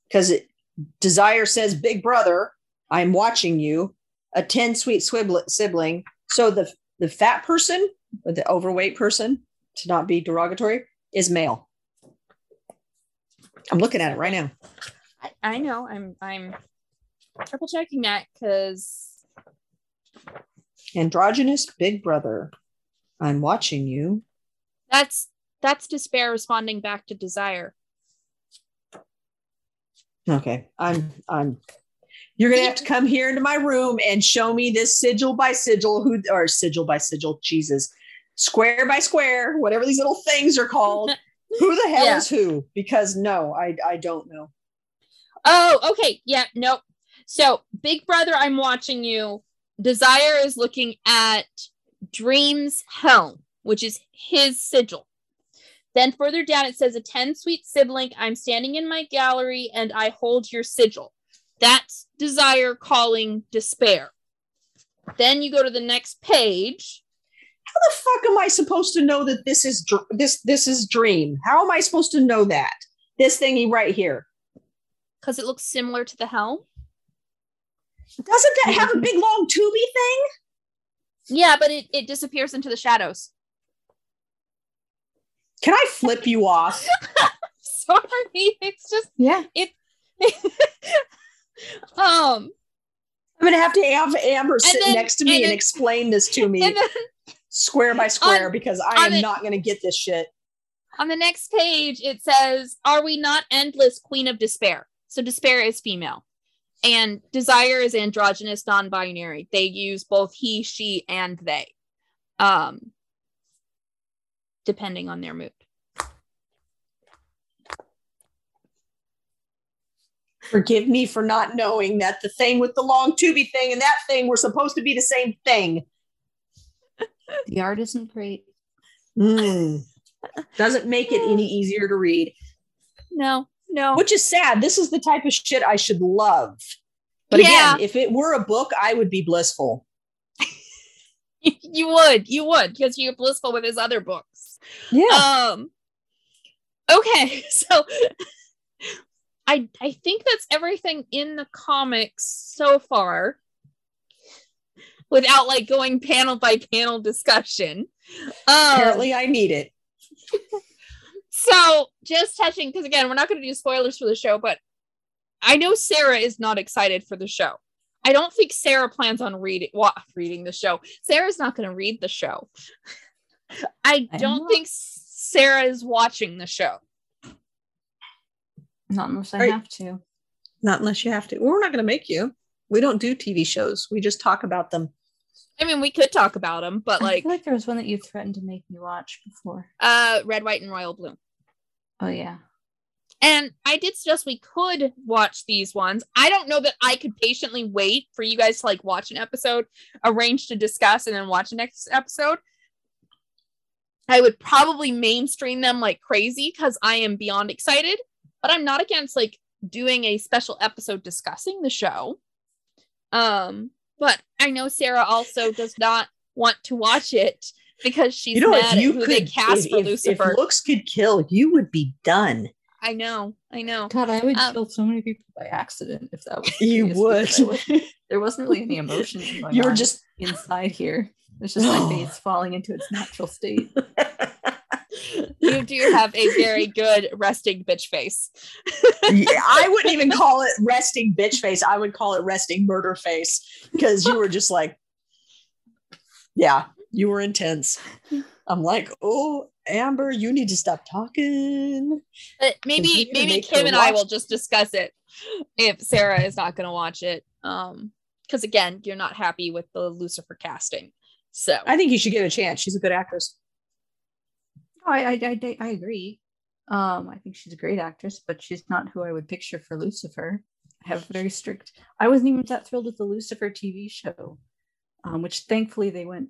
because it desire says big brother, I'm watching you. Attend sweet sibling. So the the fat person or the overweight person, to not be derogatory, is male. I'm looking at it right now. I, I know. I'm I'm triple checking that because Androgynous Big Brother. I'm watching you. that's that's despair responding back to desire. Okay. I'm I'm you're gonna have to come here into my room and show me this sigil by sigil who or sigil by sigil, Jesus. Square by square, whatever these little things are called. <laughs> who the hell Yeah. is who? Because no, I I don't know. Oh, okay. Yeah, nope. So, Big Brother, I'm watching you. Desire is looking at Dream's helm, which is his sigil. Then further down, it says, Attend, sweet sibling. I'm standing in my gallery and I hold your sigil. That's Desire calling Despair. Then you go to the next page. How the fuck am I supposed to know that this is dr- this this is dream? How am I supposed to know that? This thingy right here. because it looks similar to the helm. Doesn't that have a big long tubey thing? Yeah, but it, it disappears into the shadows. Can I flip you off? <laughs> Sorry, it's just Yeah. It, <laughs> um I'm gonna have to have Amber sit then- next to me and and, explain this to <laughs> me then square by square On- because I am it- not gonna get this shit. on the next page it says, Are we not endless queen of despair? So despair is female. And desire is androgynous, non-binary. They use both he, she, and they. Um depending on their mood. Forgive me for not knowing that the thing with the long tubey thing and that thing were supposed to be the same thing. <laughs> The art isn't great. Mm. Doesn't make it any easier to read, No, no. which is sad. This is the type of shit I should love. But Yeah. again, if it were a book, I would be blissful. <laughs> you would, you would, because you're blissful with his other books. Yeah. Um okay, <laughs> so I I think that's everything in the comics so far without like going panel by panel discussion. Um, Apparently, I need it. <laughs> so just touching because again, we're not going to do spoilers for the show, but I know Sarah is not excited for the show. I don't think Sarah plans on reading what reading the show. Sarah's not going to read the show. I don't not. think Sarah is watching the show. Not unless I Right. have to. Not unless you have to. Well, we're not going to make you. We don't do TV shows. We just talk about them. I mean, we could talk about them, but I like, feel like there was one that you threatened to make me watch before. uh, red, white, and royal blue. Oh yeah. And I did suggest we could watch these ones. I don't know that I could patiently wait for you guys to like watch an episode, arrange to discuss, and then watch the next episode. I would probably mainstream them like crazy because I am beyond excited, but I'm not against like doing a special episode discussing the show. Um, but I know Sarah also does not want to watch it because she's you know, mad at who could, they cast if, for if- Lucifer. if looks could kill, you would be done. I know, I know. God, I would Um, kill so many people by accident if that was. You case, would. because I wasn't- There wasn't really any emotion <laughs> going You were on just inside here. It's just <gasps> my face falling into its natural state. you do have a very good resting bitch face. Yeah, I <laughs> wouldn't even call it resting bitch face. I would call it resting murder face because you were just like, yeah, you were intense. I'm like, oh, Amber, you need to stop talking. But maybe maybe Kim her and I watch- will just discuss it if Sarah is not going to watch it. Um, because again, you're not happy with the Lucifer casting. So I think you should give it a chance. She's a good actress. No, I, I, I, I agree. Um, I think she's a great actress, but she's not who I would picture for Lucifer. I have very strict. I wasn't even that thrilled with the Lucifer TV show, um, which thankfully they went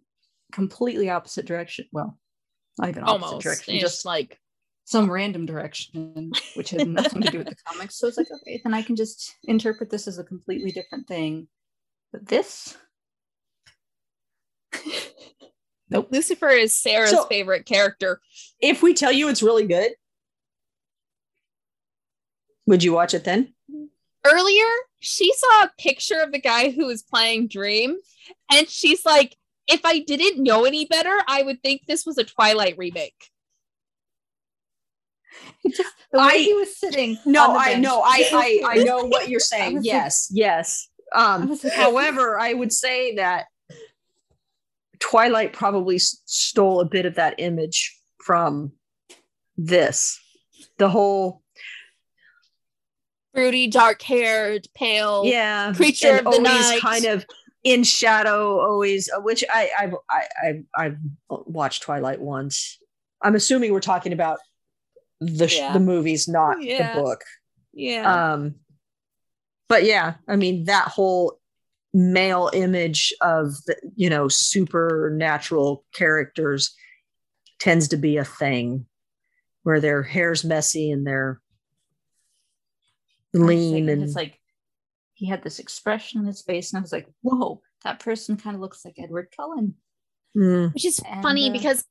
completely opposite direction. Well, not even opposite almost direction, just like some random direction, which had <laughs> nothing to do with the comics. So it's like, okay, then I can just interpret this as a completely different thing. But this, <laughs> nope. Lucifer is Sarah's So- favorite character. If we tell you it's really good, would you watch it then? Earlier, she saw a picture of the guy who was playing Dream, and she's like, if I didn't know any better, I would think this was a Twilight remake. Just the way I- he was sitting. No, I know, I, I, I <laughs> know what you're saying. was like- Yes, yes. I Um, like- however, I would say that Twilight probably s- stole a bit of that image from this. The whole, fruity, dark haired, pale. yeah, creature of the night. kind of in shadow. Always, uh, which I, I've, I, I, I've watched Twilight once. I'm assuming we're talking about the Yeah. the movies, not Yeah. the book. Yeah. um but yeah i mean that whole male image of the you know supernatural characters tends to be a thing where their hair's messy and they're lean and it's like he had this expression on his face, and I was like, "Whoa, that person kind of looks like Edward Cullen." Mm, Which is And, funny uh, because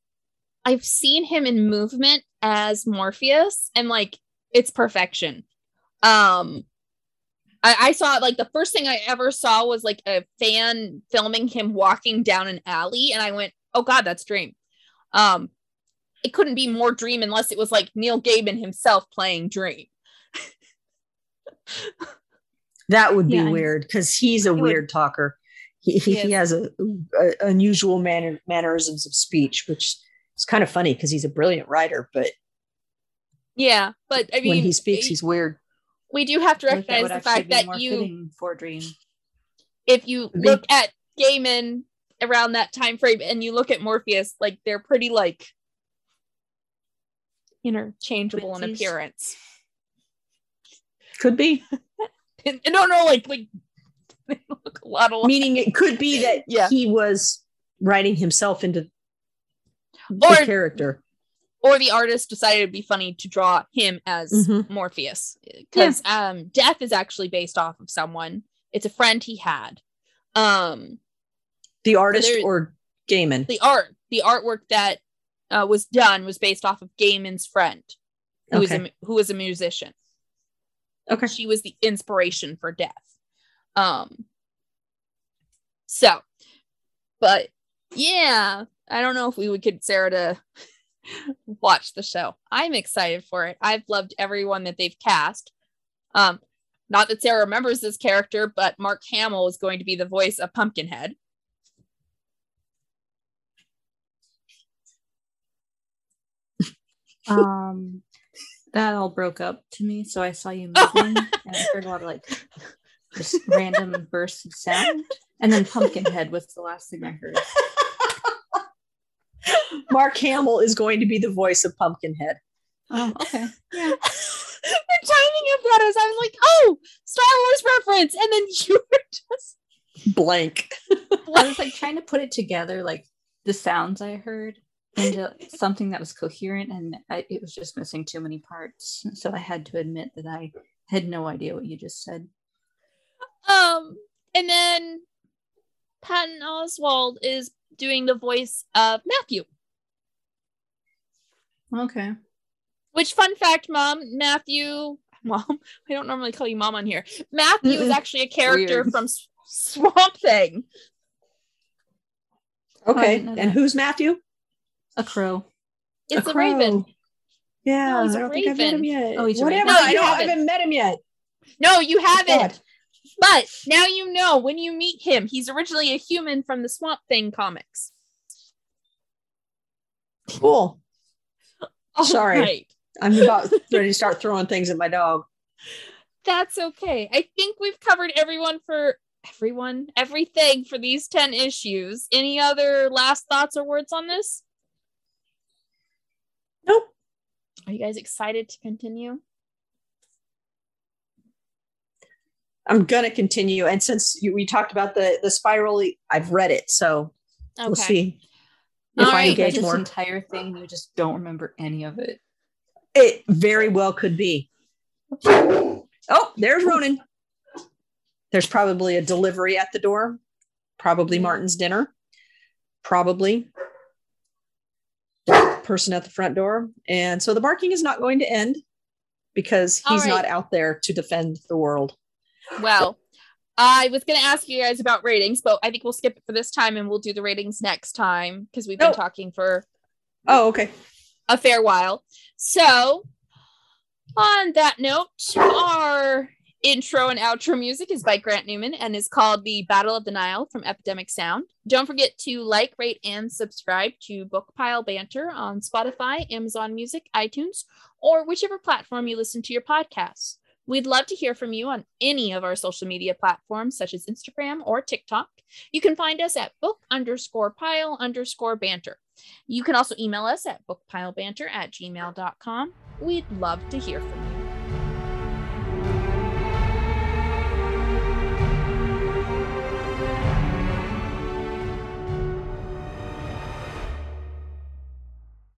I've seen him in movement as Morpheus and like it's perfection. Um I, I saw like the first thing I ever saw was like a fan filming him walking down an alley, and I went, Oh god, that's dream. Um it couldn't be more dream unless it was like Neil Gaiman himself playing dream. <laughs> that would be Yeah, weird because he's a would- weird talker. He, he, He he has a, a unusual manner, mannerisms of speech which is kind of funny because he's a brilliant writer but Yeah, but I mean when he speaks he's weird. we do have to I feel like recognize the fact that you for Dream. if you look at Gaiman around that time frame and you look at Morpheus, like they're pretty like interchangeable in appearance. could be And, <laughs> and no, no, like like <laughs> they look a lot alike. meaning it could be that <laughs> Yeah. he was writing himself into Or- the character Or the artist decided it'd be funny to draw him as Mhm. Morpheus because um, Death is actually based off of someone. It's a friend he had. Um, the artist or Gaiman. the art, the artwork that uh, was done was based off of Gaiman's friend, who was a who was a musician. Okay. She was the inspiration for death. Um so but yeah i don't know if we would get sarah to <laughs> watch the show. I'm excited for it. I've loved everyone that they've cast. Um not that sarah remembers this character but mark hamill is going to be the voice of pumpkinhead. Um, that all broke up to me, so I saw you <laughs> moving, and I heard a lot of like just random bursts of sound, and then Pumpkinhead was the last thing I heard. <laughs> Mark Hamill is going to be the voice of Pumpkinhead. Oh, okay. Yeah. <laughs> the timing of that is i'm like oh star wars reference and then you were just Blank. I was like trying to put it together, like the sounds I heard into something that was coherent, and I, it was just missing too many parts. So I had to admit that I had no idea what you just said. Um, and then Patton Oswalt is doing the voice of Matthew. Okay. Which fun fact, mom, Matthew, mom, <laughs> I don't normally call you mom on here. Matthew is actually a character Weird. from Swamp Thing. Okay. didn't and who's Matthew? A crow. It's a, crow. raven. Yeah, No, he's a I don't think I've met him yet. Oh, he's a Whatever. raven. No, I, you don't, I haven't. haven't met him yet. No, you oh, haven't. But now you know when you meet him, he's originally a human from the Swamp Thing comics. Cool. All Sorry. right. I'm about ready to start throwing things at my dog. That's okay. I think we've covered everyone for everyone, everything for these 10 issues. Any other last thoughts or words on this? Nope. Are you guys excited to continue? I'm gonna continue. And since you, we talked about the the spiral, I've read it, so Okay. we'll see if All I right. You read engage this more. entire thing, you just don't remember any of it. It very well could be. Oh, there's Ronan. There's probably a delivery at the door. Probably mm-hmm. Martin's dinner. Probably person at the front door. And so the barking is not going to end because he's right. not out there to defend the world. Well, I was going to ask you guys about ratings, but I think we'll skip it for this time and we'll do the ratings next time because we've been talking for Oh, okay. a fair while. So, On that note, our intro and outro music is by Grant Newman and is called The Battle of the Nile from Epidemic Sound. Don't forget to like, rate, and subscribe to Bookpile Banter on Spotify, Amazon Music, iTunes, or whichever platform you listen to your podcasts. We'd love to hear from you on any of our social media platforms, such as Instagram or TikTok. You can find us at book underscore pile underscore banter. You can also email us at bookpilebanter at gmail.com. We'd love to hear from you.